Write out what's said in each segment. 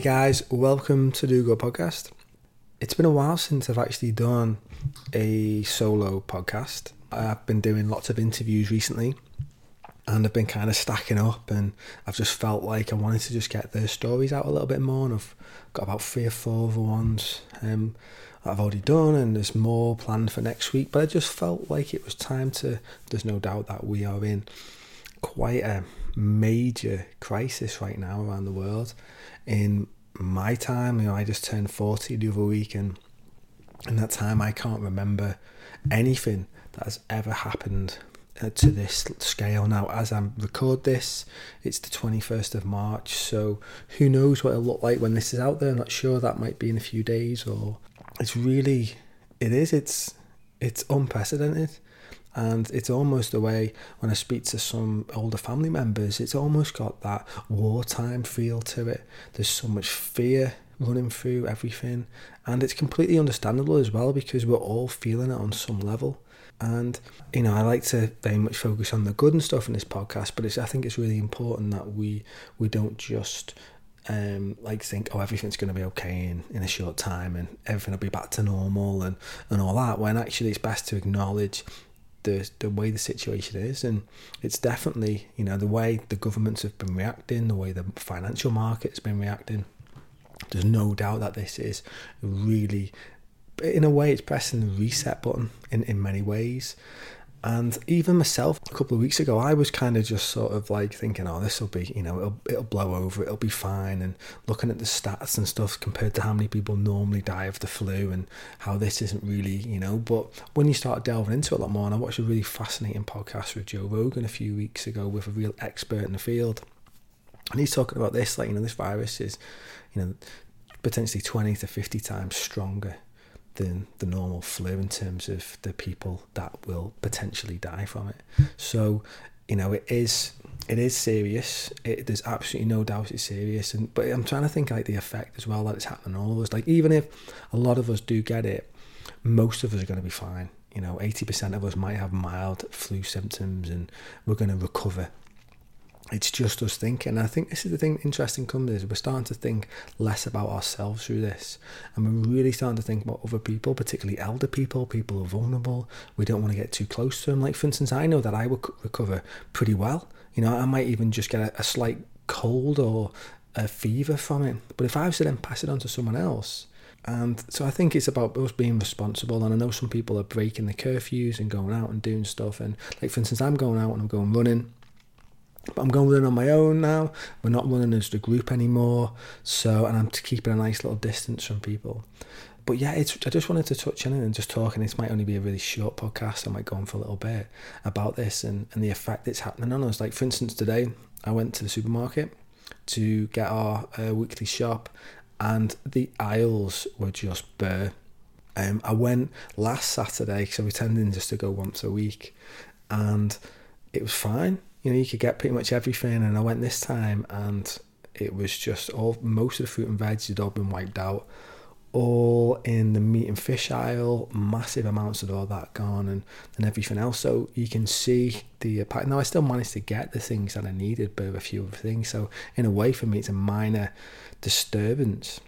Hey guys, welcome to Do Go Podcast. It's been a while since I've actually done a solo podcast. I've been doing lots of interviews recently and I've been kind of stacking up and I've just felt like I wanted to just get their stories out a little bit more and I've got about three or four other ones um, I've already done and there's more planned for next week but I just felt like it was time to there's no doubt that we are in quite a major crisis right now around the world in my time, you know, I just turned 40 the other week, and in that time, I can't remember anything that has ever happened uh, to this scale. Now, as I record this, it's the 21st of March, so who knows what it'll look like when this is out there? I'm not sure. That might be in a few days, or it's really, it is. It's it's unprecedented. And it's almost the way when I speak to some older family members, it's almost got that wartime feel to it. There's so much fear running through everything. And it's completely understandable as well because we're all feeling it on some level. And, you know, I like to very much focus on the good and stuff in this podcast, but I think it's really important that we, we don't just um, like think, oh, everything's going to be okay in, in a short time and everything will be back to normal and, and all that, when actually it's best to acknowledge the the way the situation is, and it's definitely you know the way the governments have been reacting, the way the financial market's been reacting. There's no doubt that this is really, in a way, it's pressing the reset button in in many ways, and even myself, a couple of weeks ago, I was kind of just sort of like thinking, oh, this will be, you know, it'll, it'll blow over, it'll be fine. And looking at the stats and stuff compared to how many people normally die of the flu and how this isn't really, you know. But when you start delving into it a lot more, and I watched a really fascinating podcast with Joe Rogan a few weeks ago with a real expert in the field. And he's talking about this, like, you know, this virus is, you know, potentially 20 to 50 times stronger than the normal flu in terms of the people that will potentially die from it. So, you know, it is it is serious. It, there's absolutely no doubt it's serious. And but I'm trying to think like the effect as well that it's happening on all of us. Like even if a lot of us do get it, most of us are going to be fine. You know, 80% of us might have mild flu symptoms and we're going to recover it's just us thinking. And I think this is the thing interesting comes is we're starting to think less about ourselves through this. And we're really starting to think about other people, particularly elder people, people who are vulnerable. We don't want to get too close to them. Like, for instance, I know that I will recover pretty well. You know, I might even just get a, a slight cold or a fever from it. But if I was to then pass it on to someone else, and so I think it's about us being responsible. And I know some people are breaking the curfews and going out and doing stuff. And like, for instance, I'm going out and I'm going running but I'm going on my own now. We're not running as the group anymore. So, and I'm keeping a nice little distance from people. But yeah, it's, I just wanted to touch on it and just talk. And this might only be a really short podcast. I might go on for a little bit about this and, and the effect it's happening on us. Like, for instance, today I went to the supermarket to get our uh, weekly shop, and the aisles were just bare. Um, I went last Saturday, so we're tending just to go once a week, and it was fine you know, you could get pretty much everything. And I went this time, and it was just all most of the fruit and veg had all been wiped out. All in the meat and fish aisle, massive amounts of all that gone, and, and everything else. So you can see the pack. Now I still managed to get the things that I needed, but a few other things. So in a way, for me, it's a minor disturbance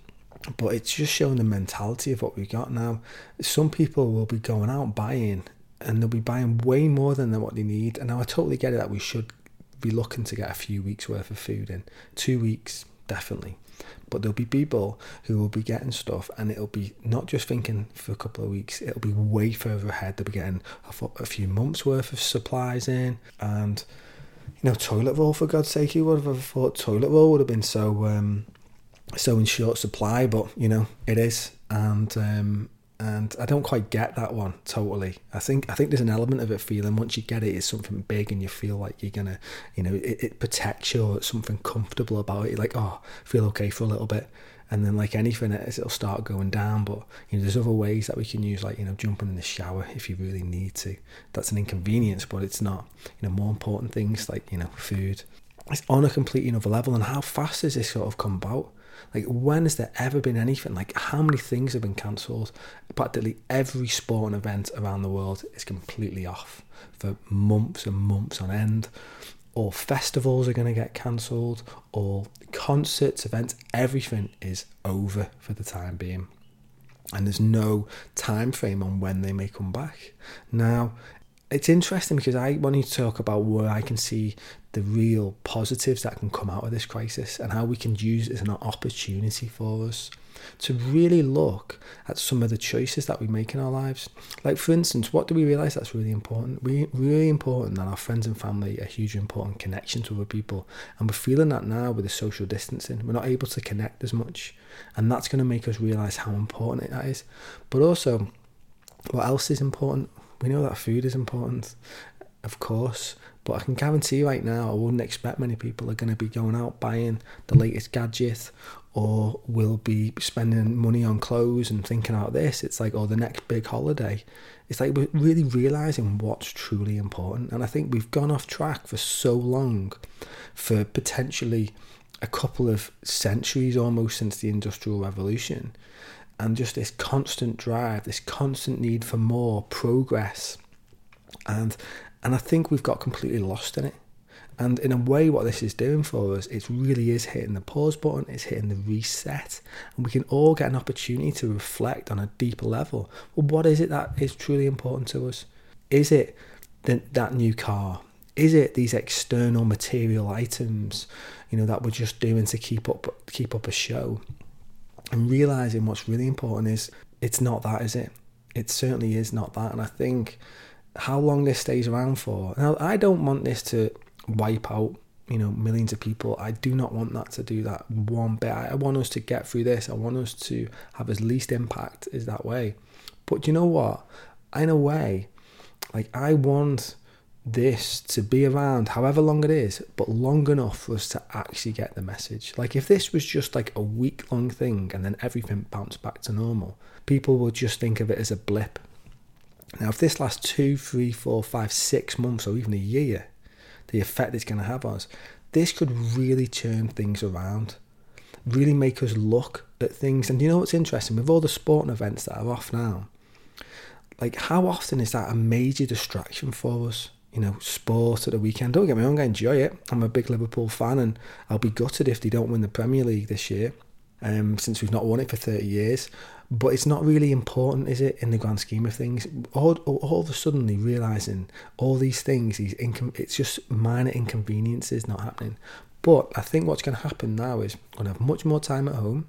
but it's just showing the mentality of what we got now. Some people will be going out buying and they'll be buying way more than what they need. And now I totally get it that we should be looking to get a few weeks worth of food in. Two weeks, definitely. But there'll be people who will be getting stuff and it'll be not just thinking for a couple of weeks, it'll be way further ahead. They'll be getting a, few months worth of supplies in. And, you know, toilet roll, for God's sake, who would have thought toilet roll would have been so, um, so in short supply? But, you know, it is. And, um, and I don't quite get that one totally. I think I think there's an element of it feeling once you get it, it's something big, and you feel like you're gonna, you know, it, it protects you. Or it's something comfortable about it. You're like, oh, feel okay for a little bit, and then like anything, it'll start going down. But you know, there's other ways that we can use, like you know, jumping in the shower if you really need to. That's an inconvenience, but it's not. You know, more important things like you know, food. It's on a completely another level, and how fast has this sort of come about? Like, when has there ever been anything? Like, how many things have been cancelled? Practically every sporting event around the world is completely off for months and months on end. All festivals are going to get cancelled, all concerts, events, everything is over for the time being. And there's no time frame on when they may come back. Now, it's interesting because I want to talk about where I can see the real positives that can come out of this crisis and how we can use it as an opportunity for us to really look at some of the choices that we make in our lives. Like, for instance, what do we realize that's really important? We really important that our friends and family are huge important connections with other people, and we're feeling that now with the social distancing. We're not able to connect as much, and that's going to make us realize how important that is. But also, what else is important? We know that food is important, of course, but I can guarantee right now, I wouldn't expect many people are going to be going out buying the latest gadget or will be spending money on clothes and thinking about this. It's like, oh, the next big holiday. It's like we're really realizing what's truly important. And I think we've gone off track for so long, for potentially a couple of centuries almost since the Industrial Revolution and just this constant drive, this constant need for more progress, and and I think we've got completely lost in it. And in a way, what this is doing for us, it really is hitting the pause button, it's hitting the reset, and we can all get an opportunity to reflect on a deeper level. Well, what is it that is truly important to us? Is it the, that new car? Is it these external material items, you know, that we're just doing to keep up keep up a show? And realizing what's really important is it's not that, is it? It certainly is not that. And I think how long this stays around for. Now, I don't want this to wipe out, you know, millions of people. I do not want that to do that one bit. I want us to get through this. I want us to have as least impact as that way. But you know what? In a way, like I want this to be around however long it is, but long enough for us to actually get the message. Like if this was just like a week long thing and then everything bounced back to normal, people would just think of it as a blip. Now, if this lasts two, three, four, five, six months, or even a year, the effect it's going to have on us, this could really turn things around, really make us look at things. And you know what's interesting? With all the sporting events that are off now, like how often is that a major distraction for us? You know, sport at the weekend. Don't get me wrong, I enjoy it. I'm a big Liverpool fan, and I'll be gutted if they don't win the Premier League this year, um, since we've not won it for 30 years. But it's not really important, is it, in the grand scheme of things? All, all of a sudden, realizing all these things, these incom- it's just minor inconveniences not happening. But I think what's going to happen now is we're going to have much more time at home,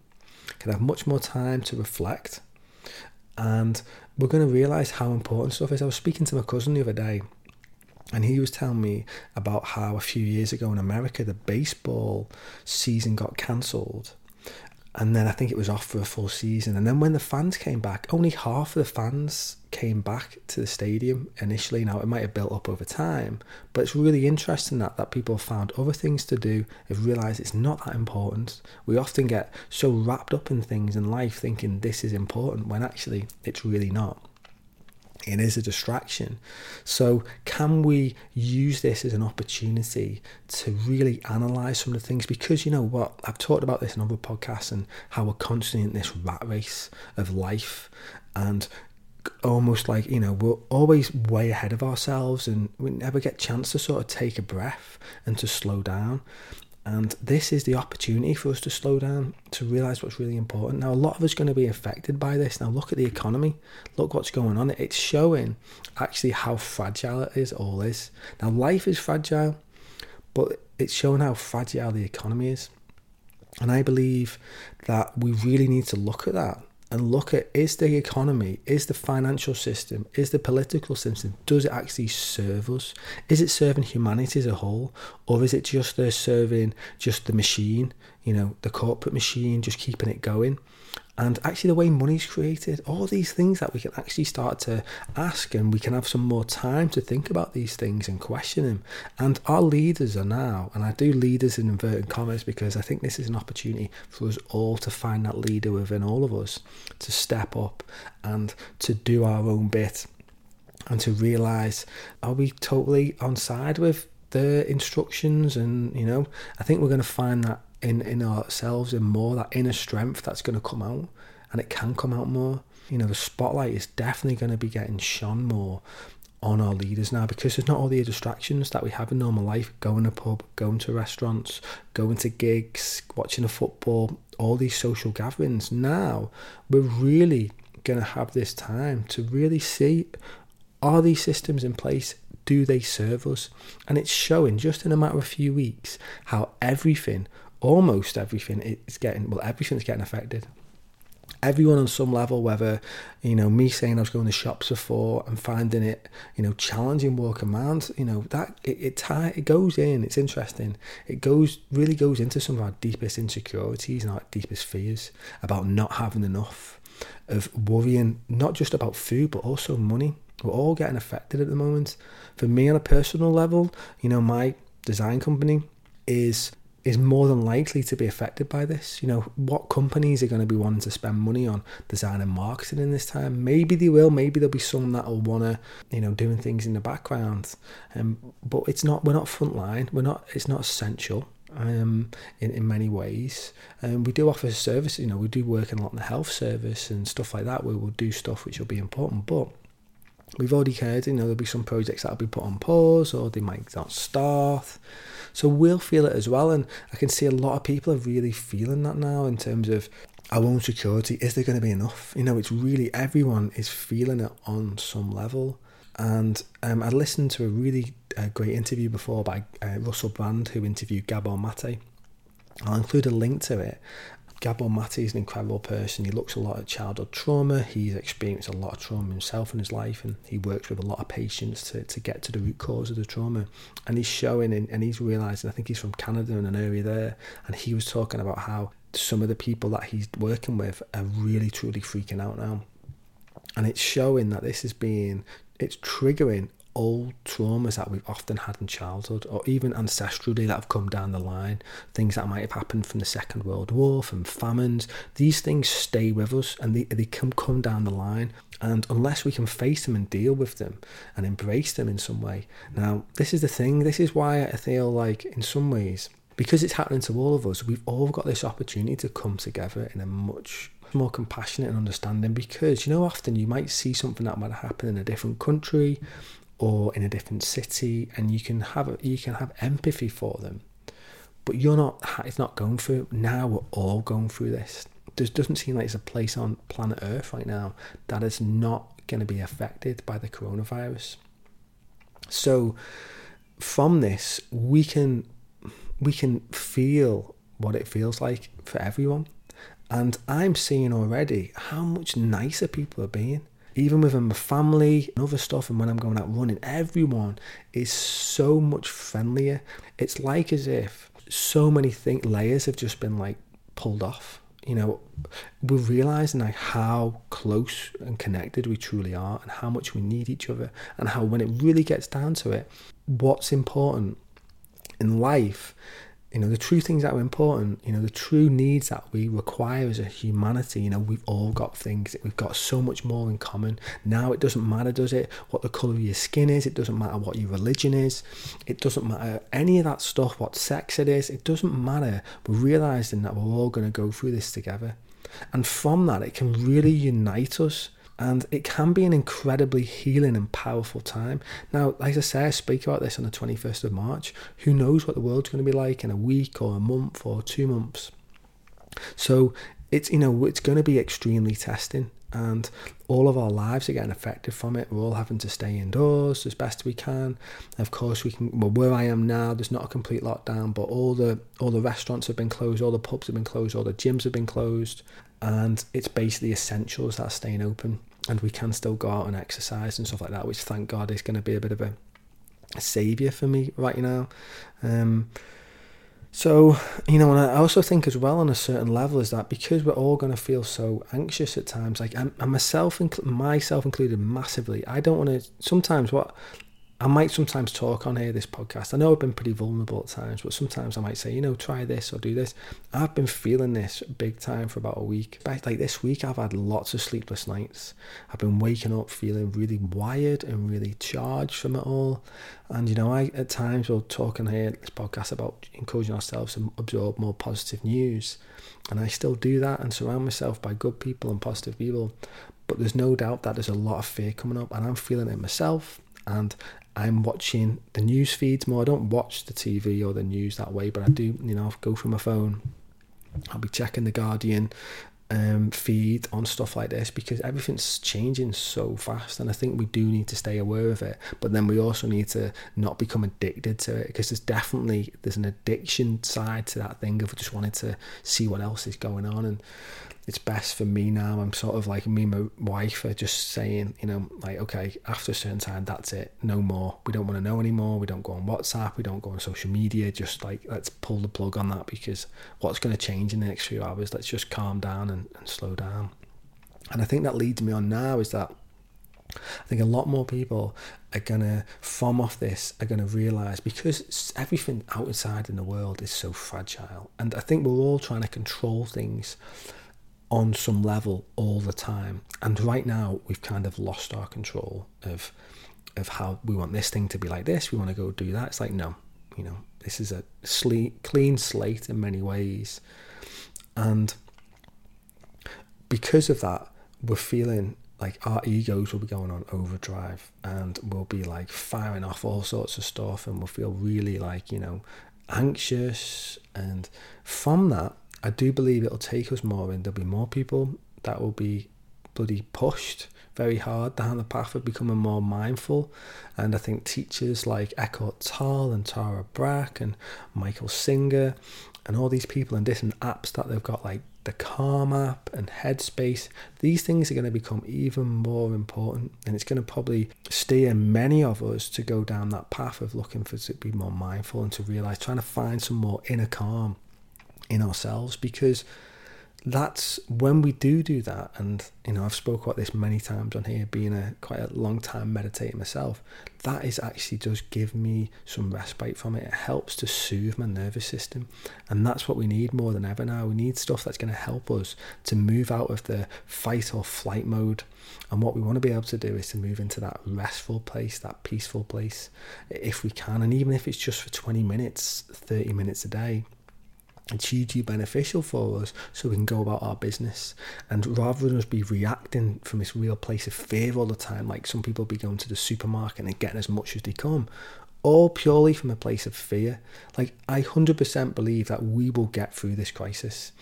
can have much more time to reflect, and we're going to realize how important stuff is. I was speaking to my cousin the other day and he was telling me about how a few years ago in America, the baseball season got cancelled. And then I think it was off for a full season. And then when the fans came back, only half of the fans came back to the stadium initially. Now, it might have built up over time, but it's really interesting that, that people found other things to do, have realised it's not that important. We often get so wrapped up in things in life thinking this is important when actually it's really not it is a distraction. So, can we use this as an opportunity to really analyze some of the things? Because you know what, I've talked about this in other podcasts and how we're constantly in this rat race of life and almost like you know we're always way ahead of ourselves and we never get a chance to sort of take a breath and to slow down and this is the opportunity for us to slow down, to realize what's really important. Now, a lot of us are going to be affected by this. Now, look at the economy. Look what's going on. It's showing actually how fragile it is, all is. Now, life is fragile, but it's showing how fragile the economy is. And I believe that we really need to look at that and look at is the economy, is the financial system, is the political system, does it actually serve us? Is it serving humanity as a whole? Or is it just serving just the machine, you know, the corporate machine, just keeping it going? And actually the way money's created all these things that we can actually start to ask and we can have some more time to think about these things and question them and our leaders are now and i do leaders in inverted commas because i think this is an opportunity for us all to find that leader within all of us to step up and to do our own bit and to realize are we totally on side with the instructions? And you know i think we're going to find that in in ourselves and more that inner strength that's going to come out and it can come out more you know the spotlight is definitely going to be getting shone more on our leaders now because there's not all the distractions that we have in normal life going to pub, going to restaurants, going to gigs, watching a football, all these social gatherings. Now we're really going to have this time to really see are these systems in place? Do they serve us? And it's showing just in a matter of a few weeks how everything, almost everything, is getting well, everything's getting affected everyone on some level, whether, you know, me saying I was going to shops before and finding it, you know, challenging work around, you know, that it, it, tie, it goes in, it's interesting. It goes, really goes into some of our deepest insecurities and our deepest fears about not having enough, of worrying not just about food, but also money. We're all getting affected at the moment. For me, on a personal level, you know, my design company is is more than likely to be affected by this. You know, what companies are going to be wanting to spend money on design and marketing in this time? Maybe they will. Maybe there'll be some that will want to, you know, doing things in the background. Um, but it's not. We're not frontline. We're not. It's not essential. Um, in, in many ways. Um, we do offer services, you know, we do work in a lot in the health service and stuff like that where we'll do stuff which will be important. But we've already heard, you know, there'll be some projects that'll be put on pause or they might not start. So we'll feel it as well. And I can see a lot of people are really feeling that now in terms of our own security. Is there going to be enough? You know, it's really everyone is feeling it on some level. And um, I listened to a really uh, great interview before by uh, Russell Brand, who interviewed Gabor Mate. I'll include a link to it. Gabor Mate is an incredible person. He looks a lot at childhood trauma. He's experienced a lot of trauma himself in his life, and he works with a lot of patients to, to get to the root cause of the trauma. And he's showing, and, and he's realizing, I think he's from Canada in an area there, and he was talking about how some of the people that he's working with are really truly freaking out now. And it's showing that this is being, it's triggering old traumas that we've often had in childhood or even ancestrally that have come down the line things that might have happened from the second world war from famines these things stay with us and they, they can come down the line. And unless we can face them and deal with them and embrace them in some way now this is the thing this is why i feel like in some ways because it's happening to all of us we've all got this opportunity to come together in a much more compassionate and understanding because you know often you might see something that might happen in a different country or in a different city and you can have you can have empathy for them. But you're not it's not going through now we're all going through this. There doesn't seem like there's a place on planet earth right now that is not going to be affected by the coronavirus. So from this we can we can feel what it feels like for everyone. And i'm seeing already how much nicer people are being even within my family and other stuff and when I'm going out running, everyone is so much friendlier. It's like as if so many thing, layers have just been like pulled off. You know, we're realizing like how close and connected we truly are and how much we need each other and how when it really gets down to it, what's important in life you know the true things that are important you know the true needs that we require as a humanity you know we've all got things we've got so much more in common. Now it doesn't matter does it what the color of your skin is it doesn't matter what your religion is it doesn't matter any of that stuff what sex it is it doesn't matter. We're realizing that we're all going to go through this together. And from that it can really unite us and it can be an incredibly healing and powerful time. Now, like I say, I speak about this on the 21st of March. Who knows what the world's going to be like in a week or a month or two months? So it's you know it's going to be extremely testing and all of our lives are getting affected from it. We're all having to stay indoors as best we can. Of course, we can. Well, where I am now, there's not a complete lockdown, but all the all the restaurants have been closed, all the pubs have been closed, all the gyms have been closed, and it's basically essentials that are staying open, and we can still go out and exercise and stuff like that. Which, thank God, is going to be a bit of a, a savior for me right now. Um, so, you know, and I also think as well on a certain level is that because we're all going to feel so anxious at times, like I'm, myself, myself included massively, I don't want to, sometimes what I might sometimes talk on here this podcast. I know I've been pretty vulnerable at times, but sometimes I might say, you know, try this or do this. I've been feeling this big time for about a week. Like this week, I've had lots of sleepless nights. I've been waking up feeling really wired and really charged from it all. And you know, I at times will talk on here this podcast about encouraging ourselves to absorb more positive news, and I still do that and surround myself by good people and positive people. But there's no doubt that there's a lot of fear coming up, and I'm feeling it myself and I'm watching the news feeds more. I don't watch the TV or the news that way, but I do, you know, go through my phone. I'll be checking the Guardian um, feed on stuff like this because everything's changing so fast, and I think we do need to stay aware of it. But then we also need to not become addicted to it because there's definitely there's an addiction side to that thing of just wanting to see what else is going on and it's best for me now. I'm sort of like me and my wife are just saying, you know, like, okay, after a certain time, that's it. No more. We don't want to know anymore. We don't go on WhatsApp. We don't go on social media. Just like, let's pull the plug on that because what's going to change in the next few hours? Let's just calm down and, and slow down. And I think that leads me on now is that I think a lot more people are going to, from off this, are going to realise because everything outside in the world is so fragile. And I think we're all trying to control things on some level all the time. And right now, we've kind of lost our control of of how we want this thing to be like this. We want to go do that. It's like no, you know, this is a clean slate in many ways, and because of that, we're feeling like our egos will be going on overdrive and we'll be like firing off all sorts of stuff and we'll feel really like you know anxious and from that I do believe it'll take us more, and there'll be more people that will be bloody pushed very hard down the path of becoming more mindful. And I think teachers like Eckhart Tolle and Tara Brach and Michael Singer and all these people and different apps that they've got, like the Calm app and Headspace, these things are going to become even more important. And it's going to probably steer many of us to go down that path of looking for to be more mindful and to realize, trying to find some more inner calm in ourselves because that's when we do do that and you know i've spoke about this many times on here being a quite a long time meditator myself that is actually does give me some respite from it. It helps to soothe my nervous system and that's what we need more than ever now. We need stuff that's going to help us to move out of the fight or flight mode and what we want to be able to do is to move into that restful place that peaceful place if we can and even if it's just for 20 minutes 30 minutes a day it's hugely beneficial for us so we can go about our business. And rather than us be reacting from this real place of fear all the time like some people be going to the supermarket and getting as much as they come all purely from a place of fear like i 100% believe that we will get through this crisis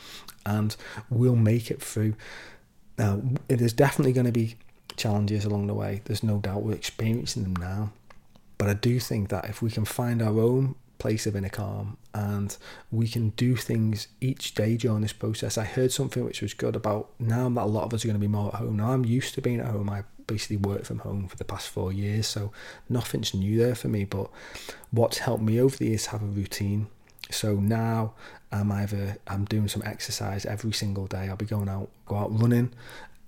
and we'll make it through. Now there's definitely going to be challenges along the way there's no doubt we're experiencing them now but i do think that if we can find our own place of inner calm and we can do things each day during this process. I heard something which was good about now that a lot of us are going to be more at home. Now I'm used to being at home. I basically worked from home for the past four years, so nothing's new there for me. But what's helped me over the years have a routine. So now I'm either I'm doing some exercise every single day. I'll be going out, go out running,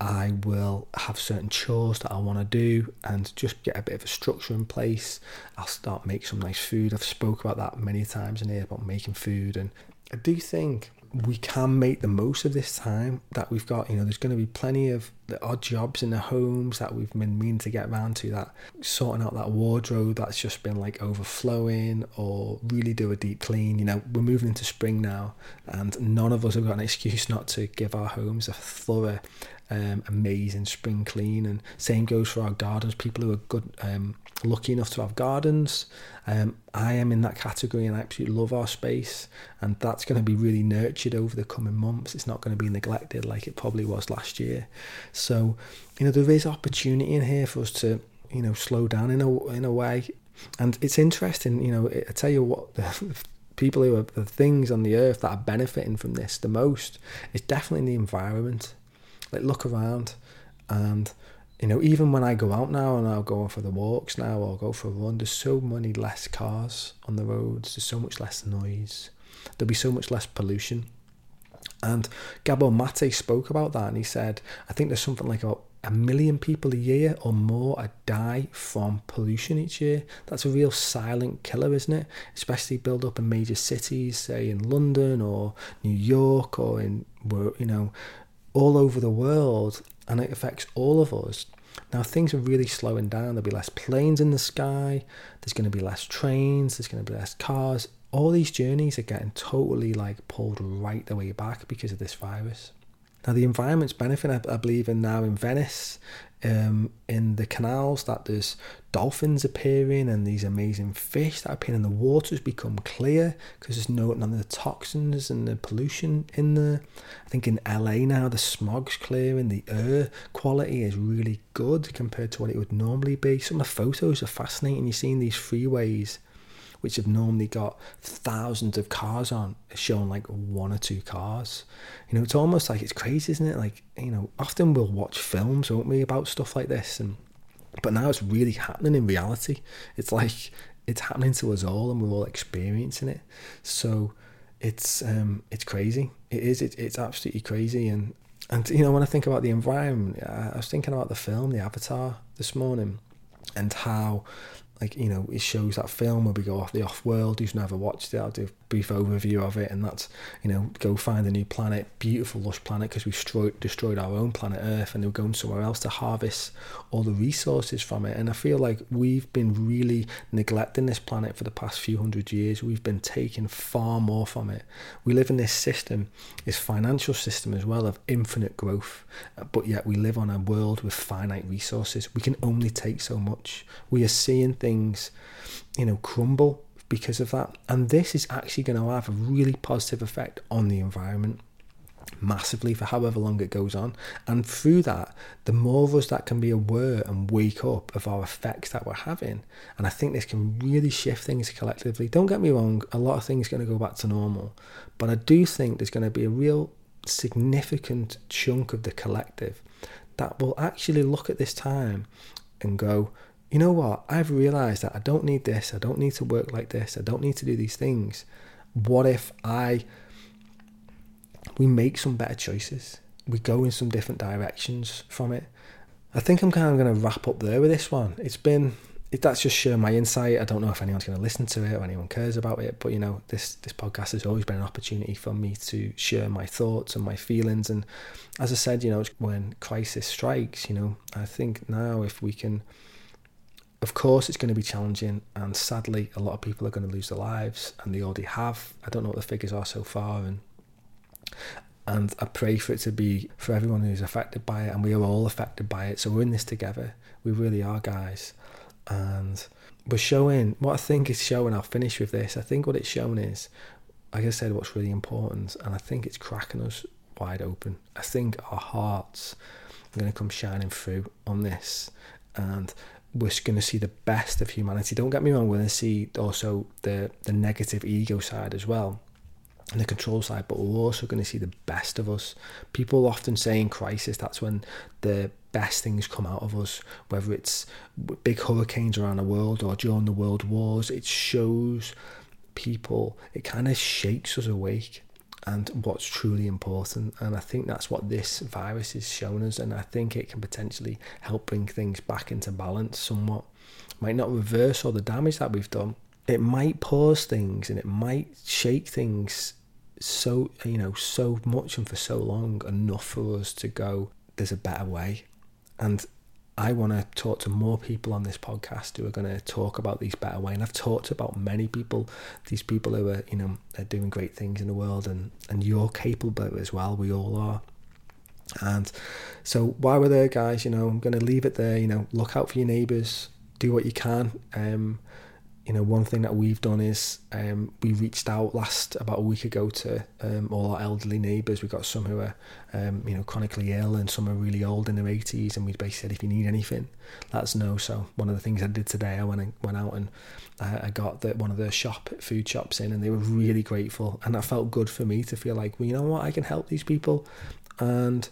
I will have certain chores that I want to do and just get a bit of a structure in place. I'll start make some nice food. I've spoke about that many times in here about making food and I do think we can make the most of this time that we've got. You know, there's going to be plenty of the odd jobs in the homes that we've been meaning to get around to. That sorting out that wardrobe that's just been like overflowing, or really do a deep clean. You know, we're moving into spring now, and none of us have got an excuse not to give our homes a thorough um, amazing spring clean. And same goes for our gardens. People who are good, um, lucky enough to have gardens. Um, I am in that category, and I absolutely love our space. And that's going to be really nurtured over the coming months. It's not going to be neglected like it probably was last year. So, you know, there is opportunity in here for us to, you know, slow down in a in a way. And it's interesting, you know. I tell you what, the people who are the things on the earth that are benefiting from this the most is definitely the environment like look around and you know even when i go out now and i'll go for the walks now or go for a run there's so many less cars on the roads there's so much less noise there'll be so much less pollution and Gabor Mate spoke about that and he said i think there's something like about a million people a year or more die from pollution each year. That's a real silent killer, isn't it? Especially build up in major cities, say in London or New York or in you know all over the world and it affects all of us. Now things are really slowing down. There'll be less planes in the sky. There's going to be less trains. There's going to be less cars. All these journeys are getting totally like pulled right the way back because of this virus. Now, the environment's benefiting, I, believe, in now in Venice, um, in the canals, that there's dolphins appearing and these amazing fish that appear, and the water's become clear because there's no none of the toxins and the pollution in there. I think in LA now, the smog's clearing, the air quality is really good compared to what it would normally be. Some of the photos are fascinating. You're seeing these freeways which have normally got thousands of cars on, showing like one or two cars. You know, it's almost like it's crazy, isn't it? Like, you know, often we'll watch films, won't we, about stuff like this, and but now it's really happening in reality. It's like it's happening to us all, and we're all experiencing it. So it's um, it's crazy. It is. It, it's absolutely crazy, and and you know when I think about the environment, I was thinking about the film, the Avatar, this morning, and how like you know it shows that film where we go off the off world who's never watched it i'll do a brief overview of it and that's you know go find a new planet beautiful lush planet because we've destroyed, destroyed our own planet earth and they're going somewhere else to harvest all the resources from it and i feel like we've been really neglecting this planet for the past few hundred years we've been taking far more from it. We live in this system this financial system as well of infinite growth uh, but yet we live on a world with finite resources. We can only take so much. We are seeing things, you know, crumble because of that. And this is actually going to have a really positive effect on the environment massively for however long it goes on. And through that, the more of us that can be aware and wake up of our effects that we're having. And I think this can really shift things collectively. Don't get me wrong, a lot of things are going to go back to normal. But I do think there's going to be a real significant chunk of the collective that will actually look at this time and go, you know what? I've realized that I don't need this. I don't need to work like this. I don't need to do these things. What if I we make some better choices? We go in some different directions from it. I think I'm kind of going to wrap up there with this one. It's been it, that's just share my insight. I don't know if anyone's going to listen to it or anyone cares about it, but you know, this this podcast has always been an opportunity for me to share my thoughts and my feelings. And as I said, you know, when crisis strikes, you know, I think now if we can of course, it's going to be challenging, and sadly, a lot of people are going to lose their lives, and they already have. I don't know what the figures are so far, and and I pray for it to be for everyone who's affected by it, and we are all affected by it. So we're in this together. We really are, guys, and we're showing what I think is showing. I'll finish with this. I think what it's showing is, like I said, what's really important, and I think it's cracking us wide open. I think our hearts are going to come shining through on this, and we're going to see the best of humanity. Don't get me wrong, we're going to see also the, the negative ego side as well and the control side, but we're also going to see the best of us. People often say in crisis that's when the best things come out of us, whether it's big hurricanes around the world or during the world wars. It shows people, it kind of shakes us awake and what's truly important. And I think that's what this virus is showing us. And I think it can potentially help bring things back into balance somewhat. Might not reverse all the damage that we've done. It might pause things and it might shake things so you know so much and for so long enough for us to go there's a better way and I want to talk to more people on this podcast who are going to talk about these better way. And I've talked about many people, these people who are, you know, are doing great things in the world, and and you're capable as well. We all are. And so while we're there, guys, you know, I'm going to leave it there. You know, look out for your neighbours, do what you can. Um, you know, one thing that we've done is um, we reached out last about a week ago to um, all our elderly neighbours. We've got some who are, um, you know, chronically ill and some are really old in their 80s. And we basically said, if you need anything, let us know. So one of the things I did today, I went and, went out and uh, I got the, one of the shop food shops in, and they were really grateful. And that felt good for me to feel like, well, you know what, I can help these people. And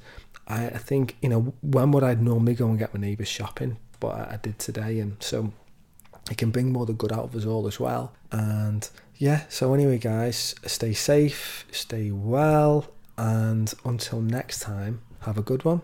I, I think, you know, when would I normally go and get my neighbours shopping? But I, I did today, and so it can bring more the good out of us all as well. And yeah, so anyway, guys, stay safe, stay well, and until next time, have a good one.